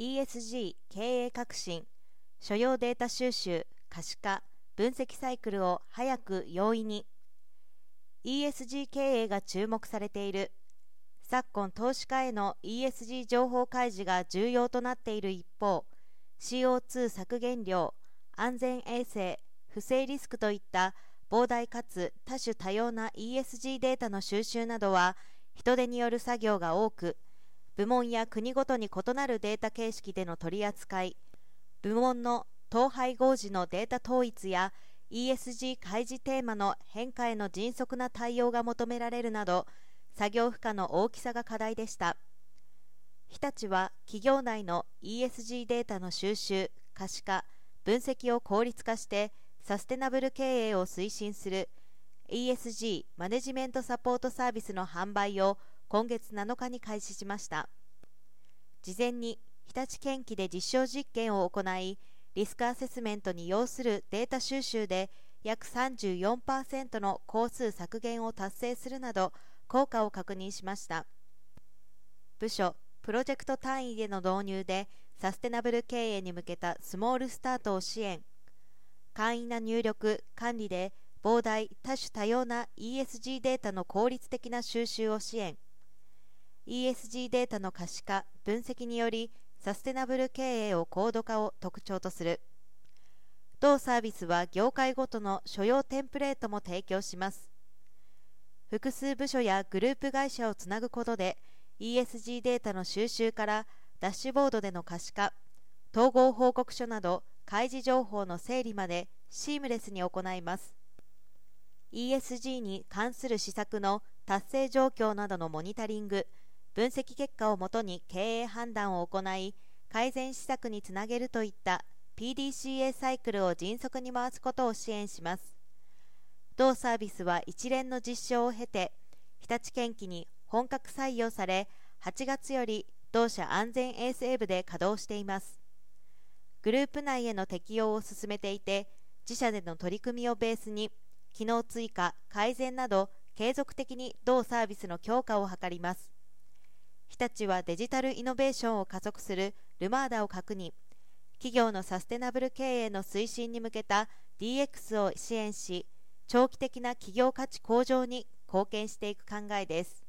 ESG 経営革新所要データ収集可視化分析サイクルを早く容易に。ESG 経営が注目されている。昨今投資家への ESG 情報開示が重要となっている一方 CO2 削減量安全衛生不正リスクといった膨大かつ多種多様な ESG データの収集などは人手による作業が多く部門や国ごとに異なるデータ形式での取り扱い部門の統廃合時のデータ統一や ESG 開示テーマの変化への迅速な対応が求められるなど作業負荷の大きさが課題でした。日立は企業内の ESG データの収集可視化分析を効率化してサステナブル経営を推進する ESG マネジメントサポートサービスの販売を今月7日に開始しました。事前に日立県機で実証実験を行いリスクアセスメントに要するデータ収集で約34%の工数削減を達成するなど効果を確認しました。部署プロジェクト単位での導入でサステナブル経営に向けたスモールスタートを支援。簡易な入力管理で膨大多種多様な ESG データの効率的な収集を支援。ESG データの可視化分析によりサステナブル経営を高度化を特徴とする。同サービスは業界ごとの所要テンプレートも提供します。複数部署やグループ会社をつなぐことで ESG データの収集からダッシュボードでの可視化統合報告書など開示情報の整理までシームレスに行います。ESG に関する施策の達成状況などのモニタリング分析結果をもとに経営判断を行い改善施策につなげるといった PDCA サイクルを迅速に回すことを支援します。同サービスは一連の実証を経て日立県機に本格採用され8月より同社安全衛生部で稼働しています。グループ内への適用を進めていて自社での取り組みをベースに機能追加改善など継続的に同サービスの強化を図ります。たちはデジタルイノベーションを加速するルマーダを確認。企業のサステナブル経営の推進に向けた DX を支援し長期的な企業価値向上に貢献していく考えです。